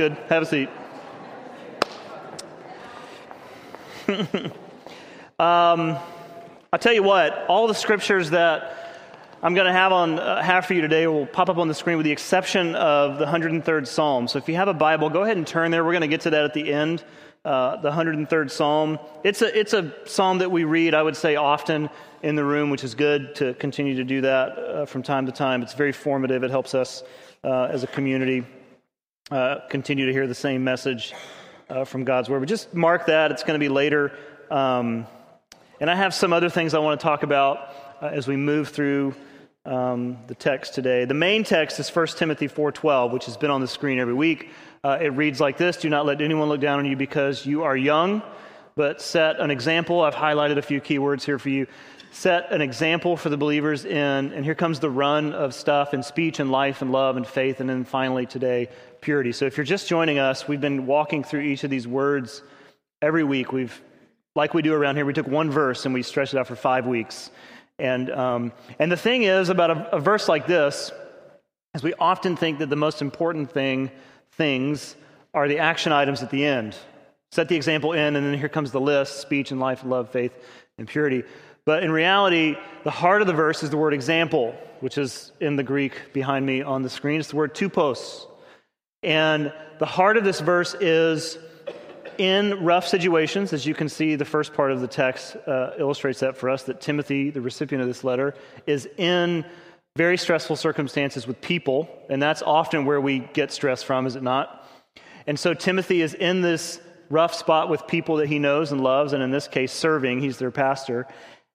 good. Have a seat. um, I'll tell you what, all the scriptures that I'm going to have on uh, for you today will pop up on the screen with the exception of the 103rd Psalm. So if you have a Bible, go ahead and turn there. We're going to get to that at the end. Uh, the 103rd Psalm. It's a, it's a psalm that we read, I would say, often in the room, which is good to continue to do that uh, from time to time. It's very formative. It helps us uh, as a community uh, continue to hear the same message uh, from God's Word. But just mark that. It's going to be later. Um, and I have some other things I want to talk about as we move through um, the text today. The main text is 1 Timothy 4.12, which has been on the screen every week. Uh, it reads like this Do not let anyone look down on you because you are young, but set an example. I've highlighted a few keywords here for you. Set an example for the believers in, and here comes the run of stuff in speech and life and love and faith, and then finally today, purity. So if you're just joining us, we've been walking through each of these words every week. We've, like we do around here, we took one verse and we stretched it out for five weeks. And, um, and the thing is about a, a verse like this is we often think that the most important thing, things, are the action items at the end. Set the example in, and then here comes the list speech and life, love, faith, and purity. But in reality, the heart of the verse is the word example, which is in the Greek behind me on the screen. It's the word tupos. And the heart of this verse is in rough situations, as you can see, the first part of the text uh, illustrates that for us that Timothy, the recipient of this letter, is in very stressful circumstances with people, and that's often where we get stress from, is it not? And so Timothy is in this rough spot with people that he knows and loves, and in this case, serving. He's their pastor.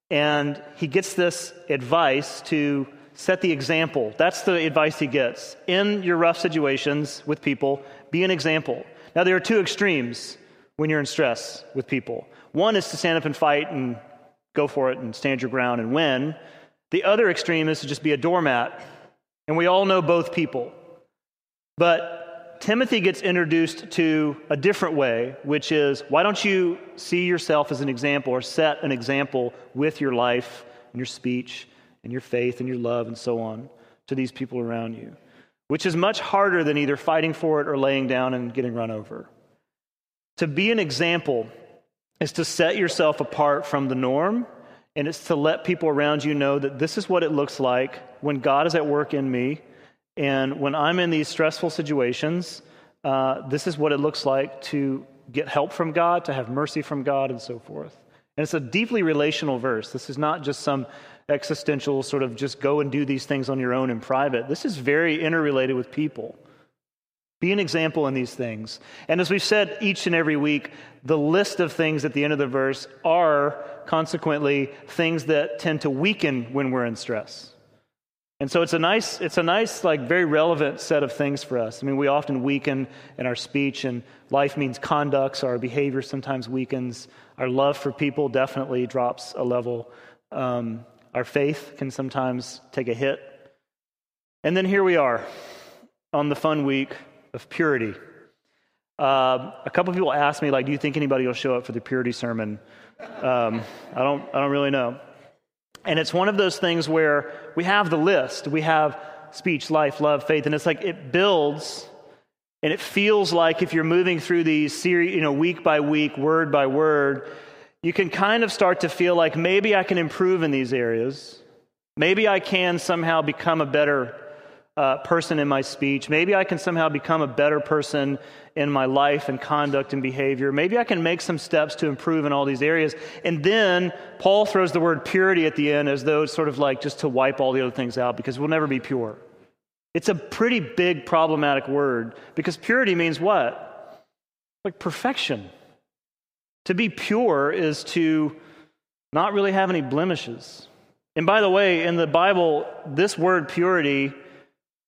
And he gets this advice to set the example. That's the advice he gets. In your rough situations with people, be an example. Now, there are two extremes when you're in stress with people. One is to stand up and fight and go for it and stand your ground and win. The other extreme is to just be a doormat. And we all know both people. But Timothy gets introduced to a different way, which is why don't you see yourself as an example or set an example with your life and your speech and your faith and your love and so on to these people around you, which is much harder than either fighting for it or laying down and getting run over. To be an example is to set yourself apart from the norm, and it's to let people around you know that this is what it looks like when God is at work in me, and when I'm in these stressful situations, uh, this is what it looks like to get help from God, to have mercy from God, and so forth. And it's a deeply relational verse. This is not just some existential sort of just go and do these things on your own in private. This is very interrelated with people. Be an example in these things. And as we've said each and every week, the list of things at the end of the verse are consequently things that tend to weaken when we're in stress. And so it's a nice, it's a nice, like very relevant set of things for us. I mean, we often weaken in our speech, and life means conduct, so our behavior sometimes weakens. Our love for people definitely drops a level. Um, our faith can sometimes take a hit. And then here we are on the fun week of purity. Uh, a couple people asked me, like, do you think anybody will show up for the purity sermon? Um, I don't. I don't really know. And it's one of those things where we have the list. We have speech, life, love, faith, and it's like it builds, and it feels like if you're moving through these series, you know, week by week, word by word, you can kind of start to feel like maybe I can improve in these areas. Maybe I can somehow become a better uh, person in my speech. Maybe I can somehow become a better person in my life and conduct and behavior. Maybe I can make some steps to improve in all these areas. And then Paul throws the word purity at the end as though it's sort of like just to wipe all the other things out because we'll never be pure. It's a pretty big problematic word because purity means what? Like perfection. To be pure is to not really have any blemishes. And by the way, in the Bible, this word purity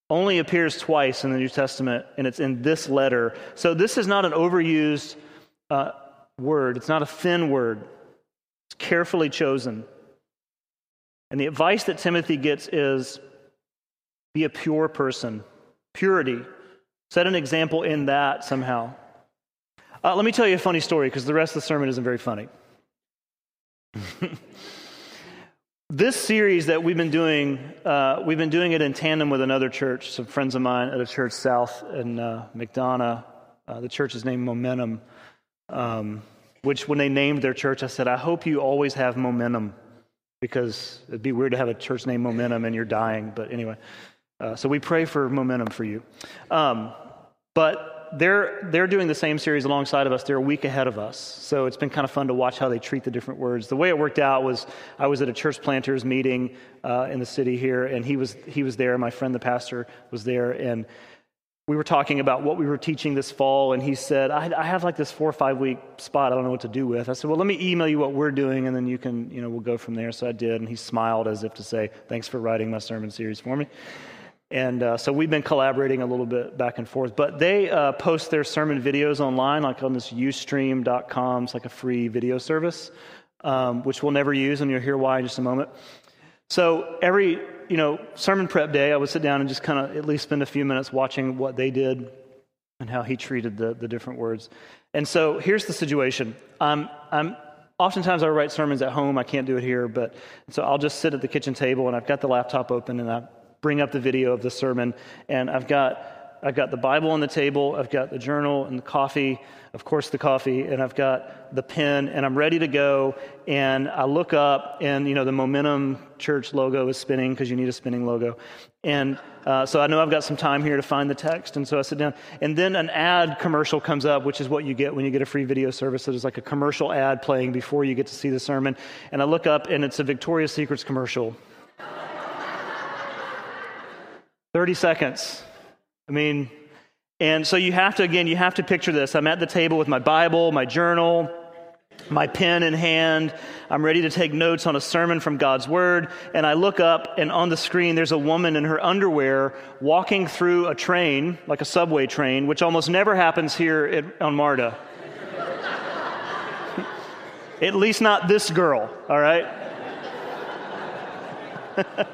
only appears twice in the New Testament, and it's in this letter. So this is not an overused uh, word, it's not a thin word, it's carefully chosen. And the advice that Timothy gets is be a pure person, purity. Set an example in that somehow. Uh, let me tell you a funny story because the rest of the sermon isn't very funny. This series that we've been doing, uh, we've been doing it in tandem with another church, some friends of mine at a church south in uh, McDonough, Uh, the church is named Momentum, um, which when they named their church, I said, I hope you always have momentum because it'd be weird to have a church named Momentum and you're dying. But anyway, uh, so we pray for momentum for you. Um, but they're, they're doing the same series alongside of us. They're a week ahead of us. So it's been kind of fun to watch how they treat the different words. The way it worked out was I was at a church planters meeting uh, in the city here, and he was, he was there. My friend, the pastor, was there. And we were talking about what we were teaching this fall, and he said, I, I, have like this four or five week spot I don't know what to do with. I said, Well, let me email you what we're doing, and then you can, you know, we'll go from there. So I did, and he smiled as if to say, Thanks for writing my sermon series for me. And uh, so we've been collaborating a little bit back and forth. But they uh, post their sermon videos online, like on this ustream.com. It's like a free video service, um, which we'll never use, and you'll hear why in just a moment. So every you know sermon prep day, I would sit down and just kind of at least spend a few minutes watching what they did and how he treated the, the different words. And so here's the situation. I'm, I'm oftentimes I write sermons at home. I can't do it here, but so I'll just sit at the kitchen table and I've got the laptop open and I bring up the video of the sermon. And I've got I've got the Bible on the table, I've got the journal and the coffee, of course, the coffee, and I've got the pen, and I'm ready to go. And I look up, and you know, the Momentum Church logo is spinning because you need a spinning logo. And uh, so I know I've got some time here to find the text, and so I sit down. And then an ad commercial comes up, which is what you get when you get a free video service. So There's like a commercial ad playing before you get to see the sermon. And I look up, and it's a Victoria's Secrets commercial. 30 seconds. I mean, and so you have to, again, you have to picture this. I'm at the table with my Bible, my journal, my pen in hand. I'm ready to take notes on a sermon from God's Word. And I look up, and on the screen, there's a woman in her underwear walking through a train, like a subway train, which almost never happens here at, on MARTA. at least not this girl, all right?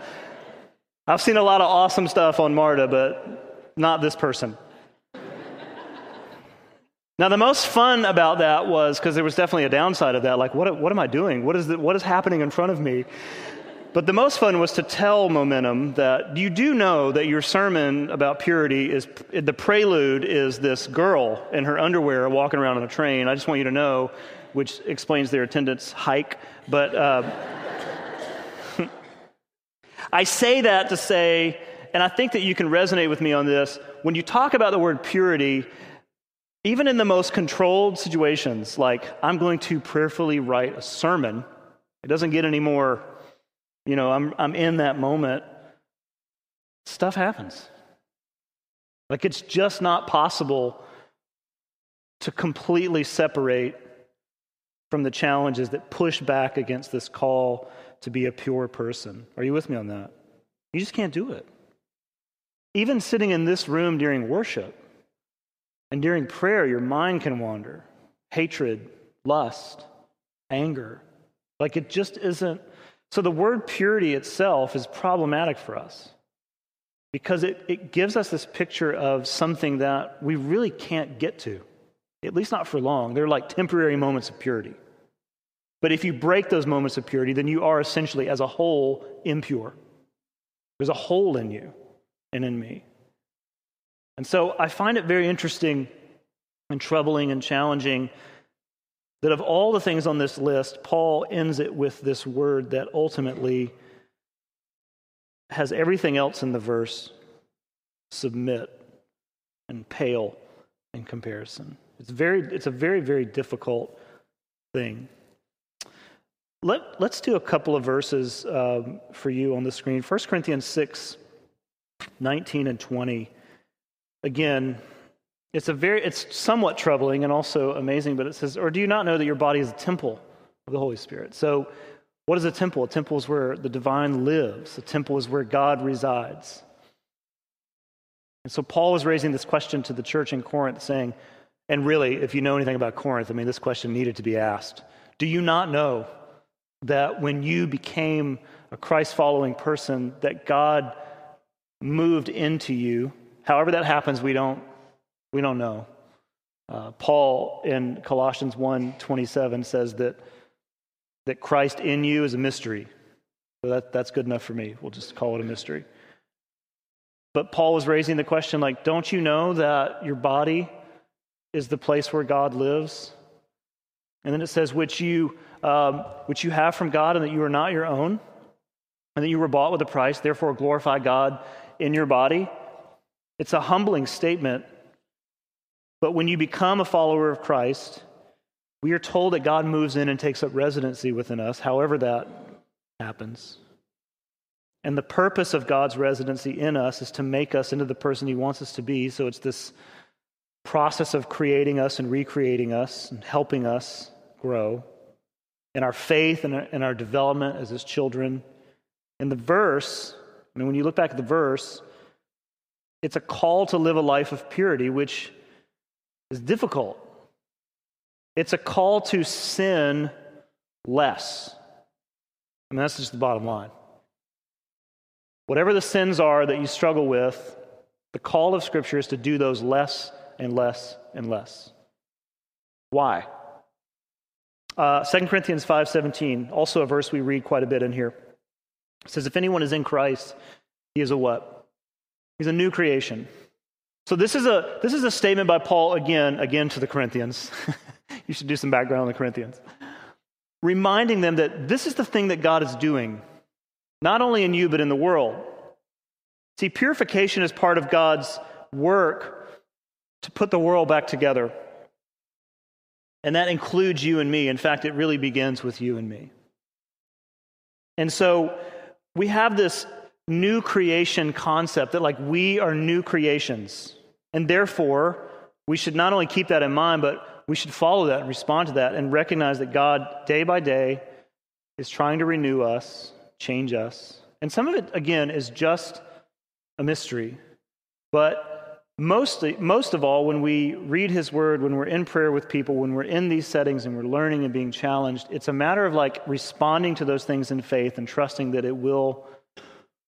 I've seen a lot of awesome stuff on MARTA, but not this person. now, the most fun about that was because there was definitely a downside of that. Like, what, what am I doing? What is, the, what is happening in front of me? But the most fun was to tell Momentum that you do know that your sermon about purity is the prelude is this girl in her underwear walking around on a train. I just want you to know, which explains their attendance hike. But. Uh, I say that to say, and I think that you can resonate with me on this, when you talk about the word purity, even in the most controlled situations, like I'm going to prayerfully write a sermon, it doesn't get any more, you know, I'm, I'm in that moment. Stuff happens. Like it's just not possible to completely separate from the challenges that push back against this call to be a pure person. Are you with me on that? You just can't do it. Even sitting in this room during worship and during prayer, your mind can wander. Hatred, lust, anger. Like it just isn't. So the word purity itself is problematic for us because it, it gives us this picture of something that we really can't get to, at least not for long. They're like temporary moments of purity. But if you break those moments of purity, then you are essentially, as a whole, impure. There's a hole in you and in me. And so I find it very interesting and troubling and challenging that of all the things on this list, Paul ends it with this word that ultimately has everything else in the verse submit and pale in comparison. It's, very, it's a very, very difficult thing. Let, us do a couple of verses um, for you on the screen. 1 Corinthians 6, 19 and 20. Again, it's a very it's somewhat troubling and also amazing, but it says, Or do you not know that your body is a temple of the Holy Spirit? So what is a temple? A temple is where the divine lives. A temple is where God resides. And so Paul was raising this question to the church in Corinth, saying, and really, if you know anything about Corinth, I mean, this question needed to be asked. Do you not know that when you became a Christ following person, that God moved into you. However that happens, we don't, we don't know. Uh, Paul in Colossians 1 27 says that, that Christ in you is a mystery. So that, that's good enough for me. We'll just call it a mystery. But Paul was raising the question like, don't you know that your body is the place where God lives. And then it says, which you, um, which you have from God, and that you are not your own, and that you were bought with a price, therefore glorify God in your body. It's a humbling statement. But when you become a follower of Christ, we are told that God moves in and takes up residency within us, however that happens. And the purpose of God's residency in us is to make us into the person He wants us to be. So it's this process of creating us and recreating us and helping us grow in our faith and in our development as His children. In the verse, I mean, when you look back at the verse, it's a call to live a life of purity, which is difficult. It's a call to sin less. I mean, that's just the bottom line. Whatever the sins are that you struggle with, the call of Scripture is to do those less and less and less. Why? Uh, 2 Corinthians 5.17, also a verse we read quite a bit in here. It says, if anyone is in Christ, he is a what? He's a new creation. So this is a, this is a statement by Paul again, again to the Corinthians. you should do some background on the Corinthians. Reminding them that this is the thing that God is doing not only in you, but in the world. See, purification is part of God's work to put the world back together. And that includes you and me. In fact, it really begins with you and me. And so we have this new creation concept that, like, we are new creations. And therefore, we should not only keep that in mind, but we should follow that and respond to that and recognize that God, day by day, is trying to renew us change us. And some of it, again, is just a mystery. But mostly, most of all, when we read His Word, when we're in prayer with people, when we're in these settings and we're learning and being challenged, it's a matter of like responding to those things in faith and trusting that it will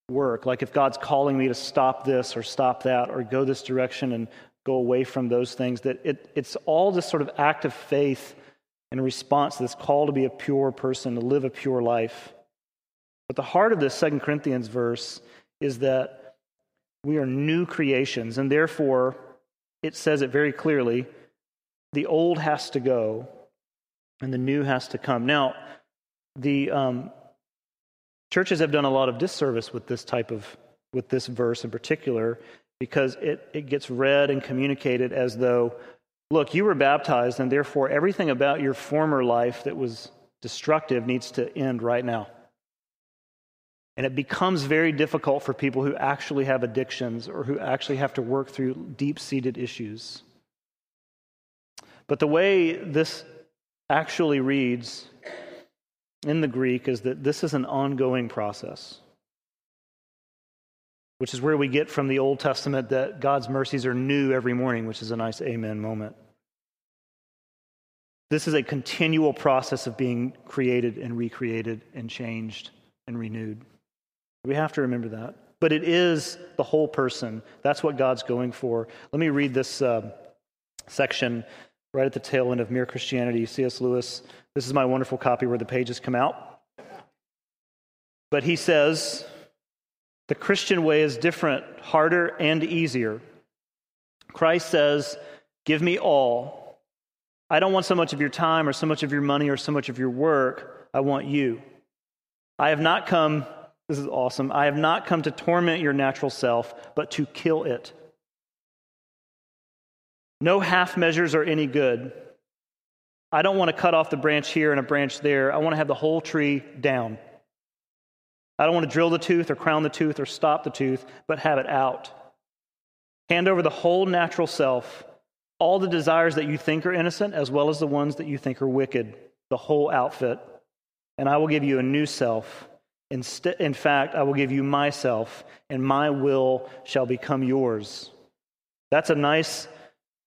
work. Like if God's calling me to stop this or stop that or go this direction and go away from those things, that it, it's all this sort of act of faith in response to this call to be a pure person, to live a pure life. But the heart of this Second Corinthians verse is that we are new creations, and therefore it says it very clearly the old has to go and the new has to come. Now, the um, churches have done a lot of disservice with this type of, with this verse in particular, because it, it gets read and communicated as though, look, you were baptized, and therefore everything about your former life that was destructive needs to end right now. And it becomes very difficult for people who actually have addictions or who actually have to work through deep seated issues. But the way this actually reads in the Greek is that this is an ongoing process, which is where we get from the Old Testament that God's mercies are new every morning, which is a nice amen moment. This is a continual process of being created and recreated and changed and renewed. We have to remember that. But it is the whole person. That's what God's going for. Let me read this uh, section right at the tail end of Mere Christianity. C.S. Lewis. This is my wonderful copy where the pages come out. But he says the Christian way is different, harder, and easier. Christ says, Give me all. I don't want so much of your time or so much of your money or so much of your work. I want you. I have not come this is awesome. I have not come to torment your natural self, but to kill it. No half measures are any good. I don't want to cut off the branch here and a branch there. I want to have the whole tree down. I don't want to drill the tooth or crown the tooth or stop the tooth, but have it out. Hand over the whole natural self, all the desires that you think are innocent, as well as the ones that you think are wicked, the whole outfit, and I will give you a new self in fact, I will give you myself, and my will shall become yours. That's a nice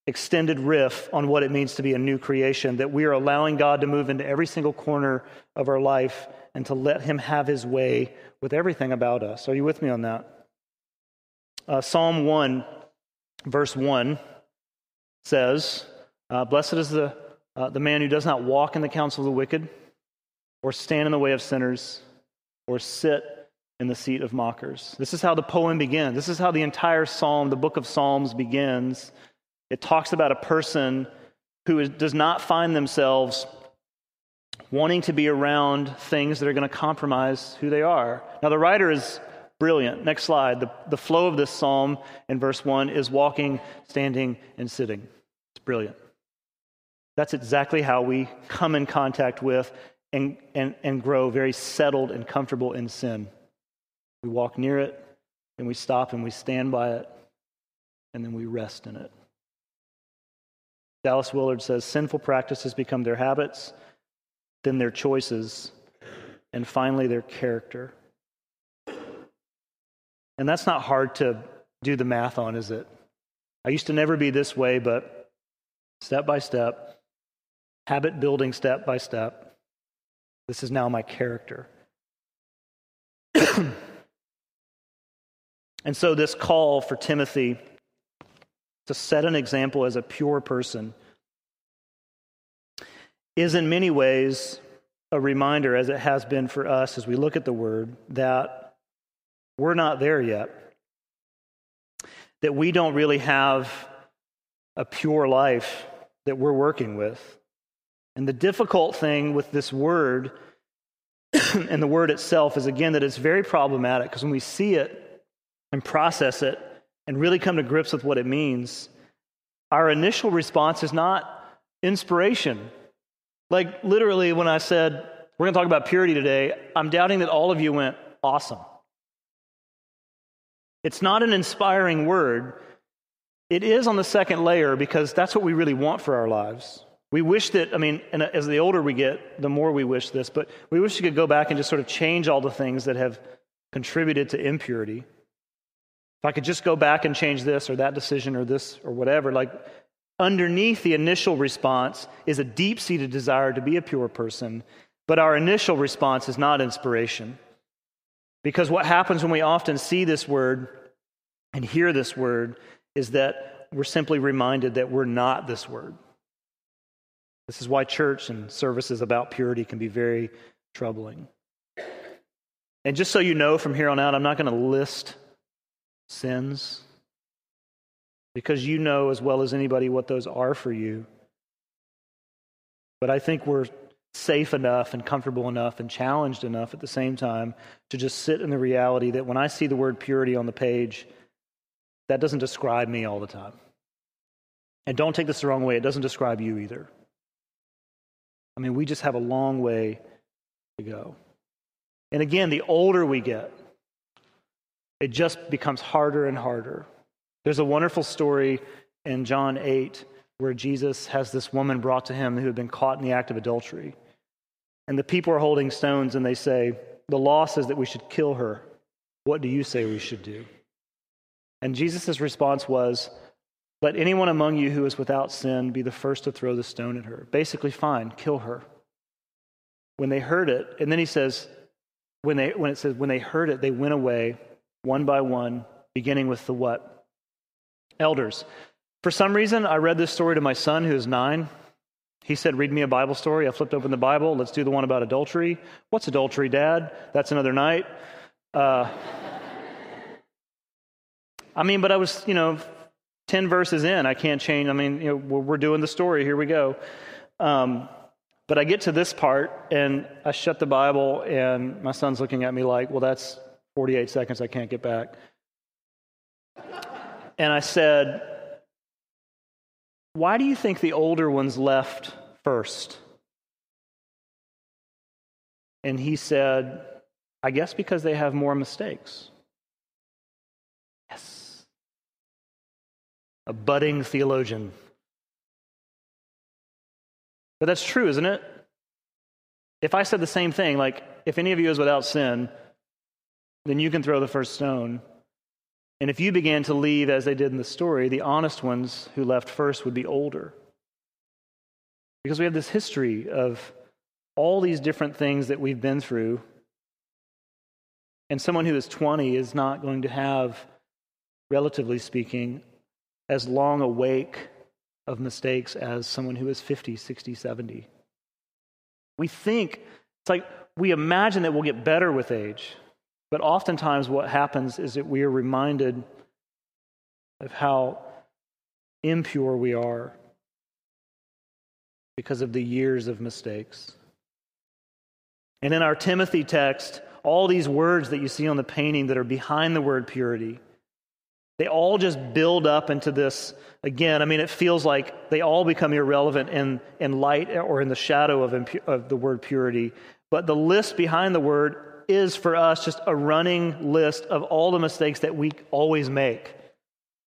extended riff on what it means to be a new creation, that we are allowing God to move into every single corner of our life and to let Him have His way with everything about us. Are you with me on that? Uh, Psalm 1, verse 1 says, uh, Blessed is the, uh, the man who does not walk in the counsel of the wicked, or stand in the way of sinners or sit in the seat of mockers. This is how the poem begins. This is how the entire psalm, the book of Psalms, begins. It talks about a person who is, does not find themselves wanting to be around things that are going to compromise who they are. Now, the writer is brilliant. Next slide. The, the flow of this psalm in verse 1 is walking, standing, and sitting. It's brilliant. That's exactly how we come in contact with and, and, and grow very settled and comfortable in sin. We walk near it, and we stop and we stand by it, and then we rest in it. Dallas Willard says sinful practices become their habits, then their choices, and finally their character. And that's not hard to do the math on, is it? I used to never be this way, but step by step, habit building step by step, this is now my character. and so, this call for Timothy to set an example as a pure person is in many ways a reminder, as it has been for us as we look at the word, that we're not there yet. That we don't really have a pure life that we're working with. And the difficult thing with this word and the word itself is, again, that it's very problematic because when we see it and process it and really come to grips with what it means, our initial response is not inspiration. Like, literally, when I said, we're going to talk about purity today, I'm doubting that all of you went, awesome. It's not an inspiring word. It is on the second layer because that's what we really want for our lives. We wish that, I mean, and as the older we get, the more we wish this, but we wish we could go back and just sort of change all the things that have contributed to impurity. If I could just go back and change this or that decision or this or whatever, like underneath the initial response is a deep seated desire to be a pure person, but our initial response is not inspiration. Because what happens when we often see this word and hear this word is that we're simply reminded that we're not this word. This is why church and services about purity can be very troubling. And just so you know from here on out, I'm not going to list sins because you know as well as anybody what those are for you. But I think we're safe enough and comfortable enough and challenged enough at the same time to just sit in the reality that when I see the word purity on the page, that doesn't describe me all the time. And don't take this the wrong way, it doesn't describe you either. I mean, we just have a long way to go. And again, the older we get, it just becomes harder and harder. There's a wonderful story in John 8 where Jesus has this woman brought to him who had been caught in the act of adultery. And the people are holding stones and they say, The law says that we should kill her. What do you say we should do? And Jesus' response was, let anyone among you who is without sin be the first to throw the stone at her. Basically, fine, kill her. When they heard it, and then he says, when, they, when it says, when they heard it, they went away one by one, beginning with the what? Elders. For some reason, I read this story to my son who is nine. He said, Read me a Bible story. I flipped open the Bible. Let's do the one about adultery. What's adultery, Dad? That's another night. Uh, I mean, but I was, you know, 10 verses in, I can't change. I mean, you know, we're doing the story. Here we go. Um, but I get to this part and I shut the Bible, and my son's looking at me like, well, that's 48 seconds I can't get back. And I said, why do you think the older ones left first? And he said, I guess because they have more mistakes. A budding theologian. But that's true, isn't it? If I said the same thing, like, if any of you is without sin, then you can throw the first stone. And if you began to leave as they did in the story, the honest ones who left first would be older. Because we have this history of all these different things that we've been through. And someone who is 20 is not going to have, relatively speaking, as long awake of mistakes as someone who is 50, 60, 70. We think, it's like we imagine that we'll get better with age, but oftentimes what happens is that we are reminded of how impure we are because of the years of mistakes. And in our Timothy text, all these words that you see on the painting that are behind the word purity, they all just build up into this. Again, I mean, it feels like they all become irrelevant in, in light or in the shadow of, impu- of the word purity. But the list behind the word is for us just a running list of all the mistakes that we always make.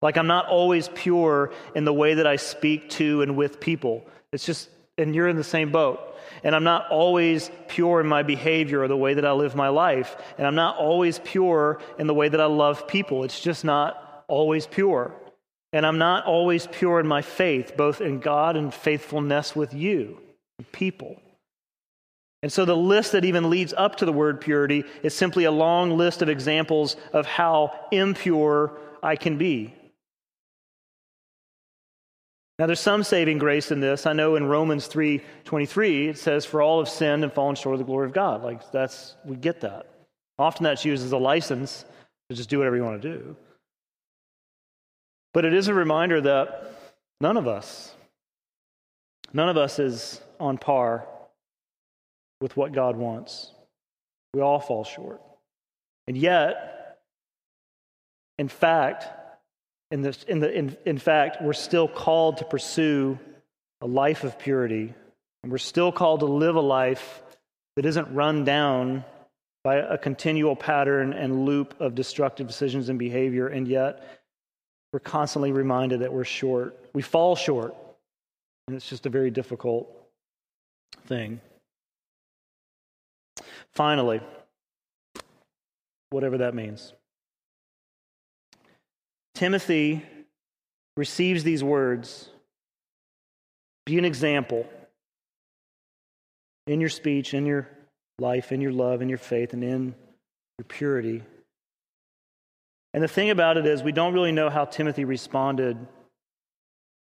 Like, I'm not always pure in the way that I speak to and with people. It's just and you're in the same boat. And I'm not always pure in my behavior or the way that I live my life. And I'm not always pure in the way that I love people. It's just not always pure. And I'm not always pure in my faith, both in God and faithfulness with you, people. And so the list that even leads up to the word purity is simply a long list of examples of how impure I can be. Now there's some saving grace in this. I know in Romans 3:23 it says for all have sinned and fallen short of the glory of God. Like that's we get that. Often that's used as a license to just do whatever you want to do. But it is a reminder that none of us none of us is on par with what God wants. We all fall short. And yet in fact, in, this, in, the, in, in fact, we're still called to pursue a life of purity, and we're still called to live a life that isn't run down by a continual pattern and loop of destructive decisions and behavior, and yet we're constantly reminded that we're short. We fall short, and it's just a very difficult thing. Finally, whatever that means. Timothy receives these words be an example in your speech, in your life, in your love, in your faith, and in your purity. And the thing about it is, we don't really know how Timothy responded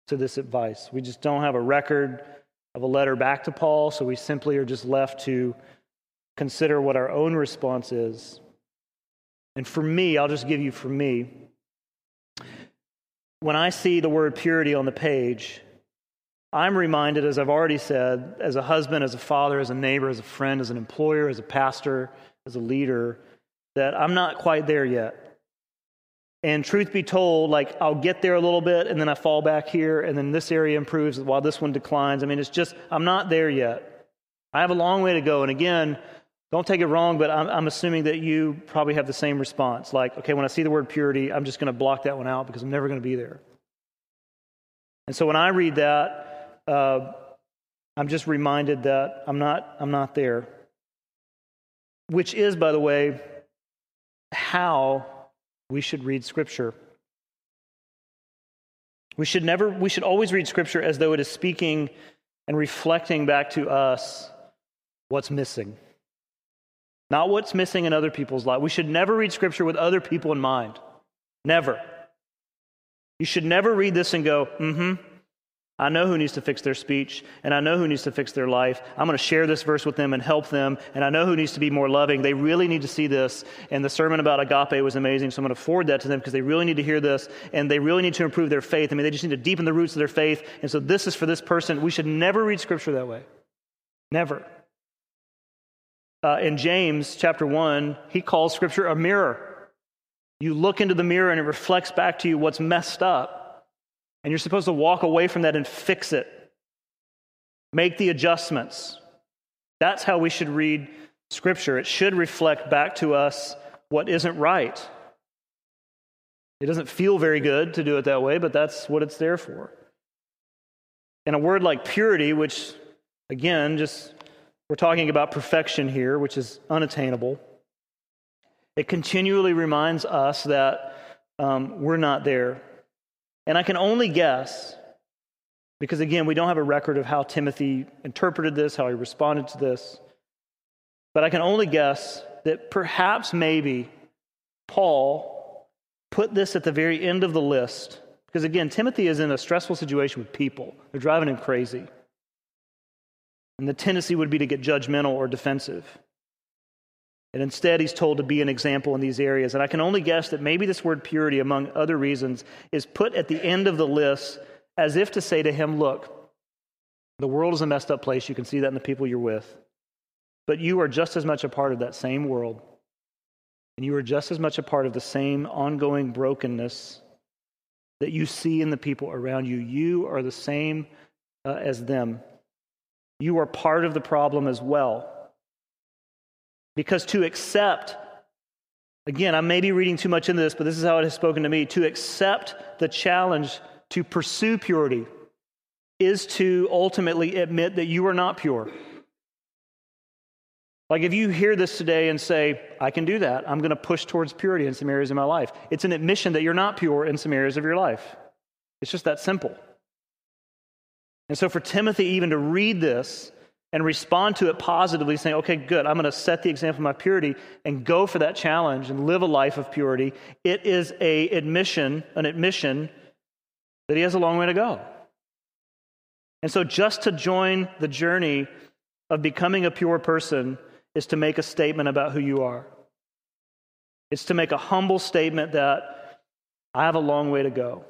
to this advice. We just don't have a record of a letter back to Paul, so we simply are just left to consider what our own response is. And for me, I'll just give you for me, when I see the word purity on the page, I'm reminded, as I've already said, as a husband, as a father, as a neighbor, as a friend, as an employer, as a pastor, as a leader, that I'm not quite there yet. And truth be told, like I'll get there a little bit and then I fall back here and then this area improves while this one declines. I mean, it's just, I'm not there yet. I have a long way to go. And again, don't take it wrong, but I'm, I'm, assuming that you probably have the same response. Like, okay, when I see the word purity, I'm just going to block that one out because I'm never going to be there. And so when I read that, uh, I'm just reminded that I'm not, I'm not there. Which is, by the way, how we should read Scripture. We should never, we should always read Scripture as though it is speaking and reflecting back to us what's missing not what's missing in other people's life. We should never read Scripture with other people in mind. Never. You should never read this and go, mm hmm, I know who needs to fix their speech, and I know who needs to fix their life. I'm going to share this verse with them and help them, and I know who needs to be more loving. They really need to see this. And the sermon about agape was amazing, so I'm going to forward that to them because they really need to hear this, and they really need to improve their faith. I mean, they just need to deepen the roots of their faith. And so this is for this person. We should never read Scripture that way. Never. Uh, in James chapter 1, he calls Scripture a mirror. You look into the mirror and it reflects back to you what's messed up. And you're supposed to walk away from that and fix it, make the adjustments. That's how we should read Scripture. It should reflect back to us what isn't right. It doesn't feel very good to do it that way, but that's what it's there for. And a word like purity, which, again, just we're talking about perfection here, which is unattainable. It continually reminds us that um, we're not there. And I can only guess, because again, we don't have a record of how Timothy interpreted this, how he responded to this. But I can only guess that perhaps, maybe, Paul put this at the very end of the list. Because again, Timothy is in a stressful situation with people, they're driving him crazy. And the tendency would be to get judgmental or defensive. And instead, he's told to be an example in these areas. And I can only guess that maybe this word purity, among other reasons, is put at the end of the list as if to say to him, Look, the world is a messed up place. You can see that in the people you're with. But you are just as much a part of that same world. And you are just as much a part of the same ongoing brokenness that you see in the people around you. You are the same uh, as them. You are part of the problem as well. Because to accept, again, I may be reading too much into this, but this is how it has spoken to me. To accept the challenge to pursue purity is to ultimately admit that you are not pure. Like if you hear this today and say, I can do that, I'm going to push towards purity in some areas of my life, it's an admission that you're not pure in some areas of your life. It's just that simple. And so for Timothy even to read this and respond to it positively, saying, okay, good, I'm going to set the example of my purity and go for that challenge and live a life of purity, it is a admission, an admission that he has a long way to go. And so just to join the journey of becoming a pure person is to make a statement about who you are. It's to make a humble statement that I have a long way to go.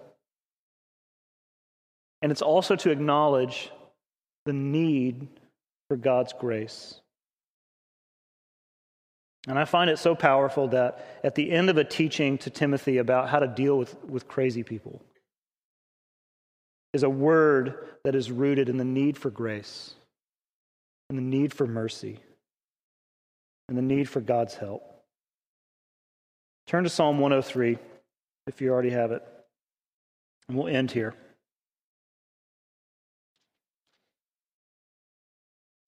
And it's also to acknowledge the need for God's grace. And I find it so powerful that at the end of a teaching to Timothy about how to deal with, with crazy people is a word that is rooted in the need for grace and the need for mercy and the need for God's help. Turn to Psalm 103 if you already have it, and we'll end here.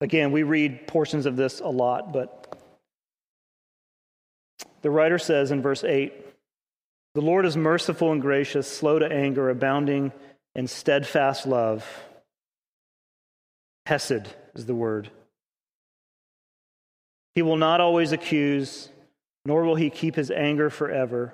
Again, we read portions of this a lot, but the writer says in verse 8 The Lord is merciful and gracious, slow to anger, abounding in steadfast love. Hesed is the word he will not always accuse, nor will he keep his anger forever.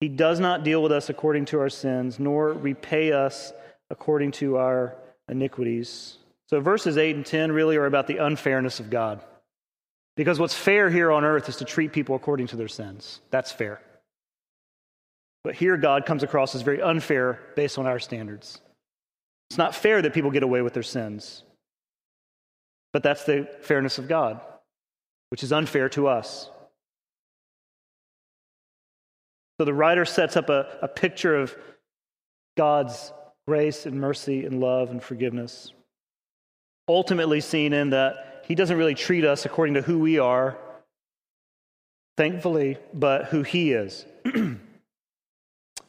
He does not deal with us according to our sins, nor repay us according to our iniquities. So, verses 8 and 10 really are about the unfairness of God. Because what's fair here on earth is to treat people according to their sins. That's fair. But here, God comes across as very unfair based on our standards. It's not fair that people get away with their sins. But that's the fairness of God, which is unfair to us. So the writer sets up a, a picture of God's grace and mercy and love and forgiveness, ultimately seen in that he doesn't really treat us according to who we are, thankfully, but who he is.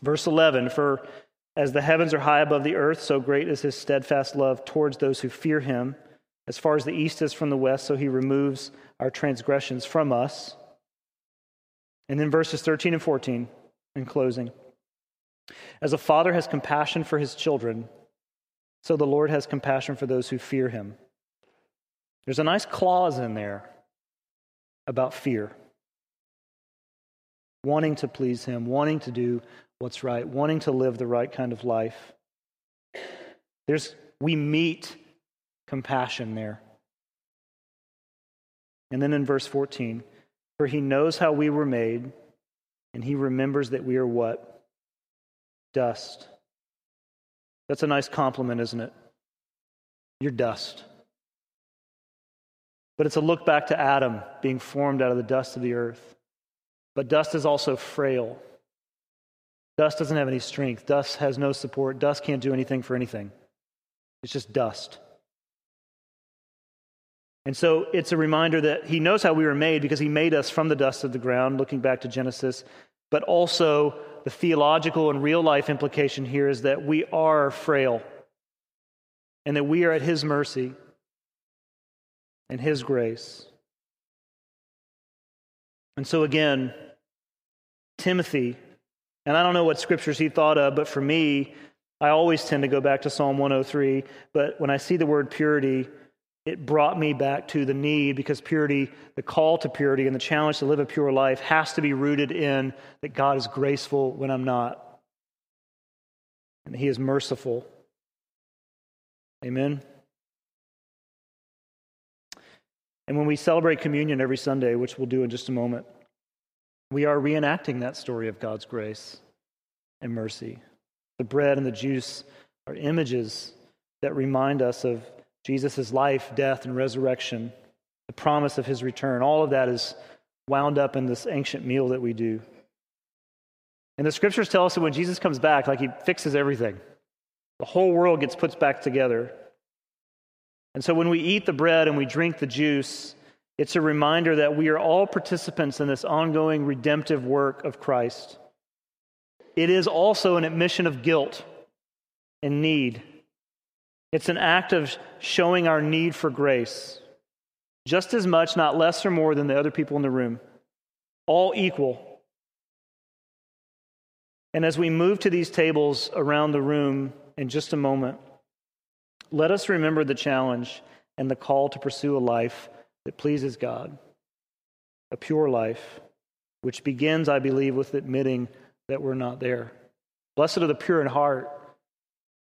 Verse 11 For as the heavens are high above the earth, so great is his steadfast love towards those who fear him. As far as the east is from the west, so he removes our transgressions from us. And then verses 13 and 14 in closing. As a father has compassion for his children, so the Lord has compassion for those who fear him. There's a nice clause in there about fear wanting to please him, wanting to do what's right, wanting to live the right kind of life. There's, we meet compassion there. And then in verse 14, for he knows how we were made, and he remembers that we are what? Dust. That's a nice compliment, isn't it? You're dust. But it's a look back to Adam being formed out of the dust of the earth. But dust is also frail. Dust doesn't have any strength. Dust has no support. Dust can't do anything for anything. It's just dust. And so it's a reminder that he knows how we were made because he made us from the dust of the ground, looking back to Genesis. But also, the theological and real life implication here is that we are frail and that we are at his mercy and his grace. And so, again, Timothy, and I don't know what scriptures he thought of, but for me, I always tend to go back to Psalm 103. But when I see the word purity, it brought me back to the need because purity, the call to purity, and the challenge to live a pure life has to be rooted in that God is graceful when I'm not, and He is merciful. Amen. And when we celebrate communion every Sunday, which we'll do in just a moment, we are reenacting that story of God's grace and mercy. The bread and the juice are images that remind us of Jesus' life, death, and resurrection, the promise of his return. All of that is wound up in this ancient meal that we do. And the scriptures tell us that when Jesus comes back, like he fixes everything, the whole world gets put back together. And so when we eat the bread and we drink the juice, it's a reminder that we are all participants in this ongoing redemptive work of Christ. It is also an admission of guilt and need. It's an act of showing our need for grace, just as much, not less or more, than the other people in the room, all equal. And as we move to these tables around the room in just a moment, let us remember the challenge and the call to pursue a life that pleases God, a pure life, which begins, I believe, with admitting that we're not there. Blessed are the pure in heart,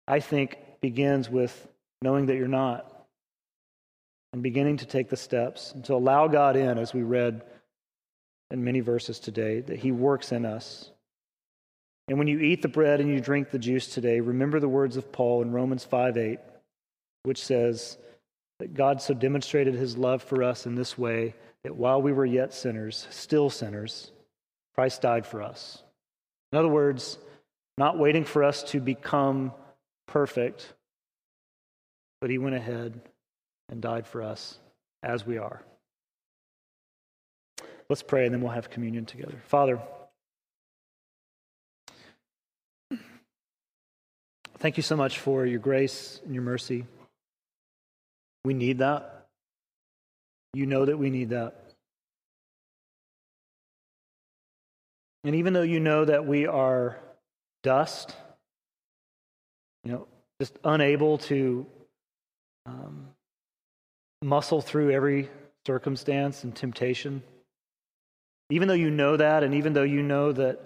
I think, begins with knowing that you're not and beginning to take the steps and to allow God in, as we read in many verses today, that He works in us. And when you eat the bread and you drink the juice today, remember the words of Paul in Romans 5 8, which says that God so demonstrated His love for us in this way that while we were yet sinners, still sinners, Christ died for us. In other words, not waiting for us to become perfect, but he went ahead and died for us as we are. Let's pray and then we'll have communion together. Father, thank you so much for your grace and your mercy. We need that. You know that we need that. And even though you know that we are dust, you know, just unable to um, muscle through every circumstance and temptation. Even though you know that, and even though you know that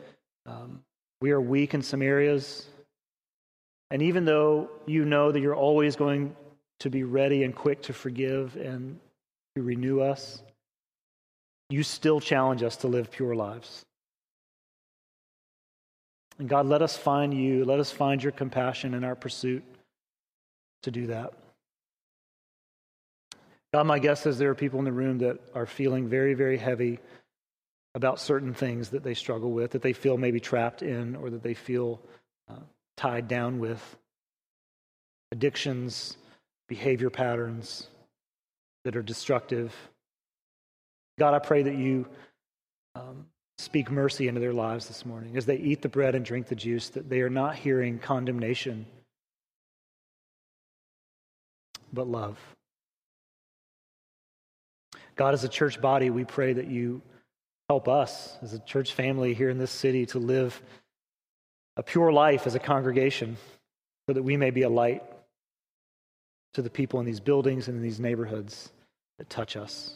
um, we are weak in some areas, and even though you know that you're always going to be ready and quick to forgive and to renew us, you still challenge us to live pure lives. And God, let us find you, let us find your compassion in our pursuit to do that. God, my guess is there are people in the room that are feeling very, very heavy about certain things that they struggle with, that they feel maybe trapped in, or that they feel uh, tied down with. Addictions, behavior patterns that are destructive. God, I pray that you um, speak mercy into their lives this morning as they eat the bread and drink the juice, that they are not hearing condemnation, but love. God, as a church body, we pray that you help us as a church family here in this city to live a pure life as a congregation so that we may be a light to the people in these buildings and in these neighborhoods that touch us.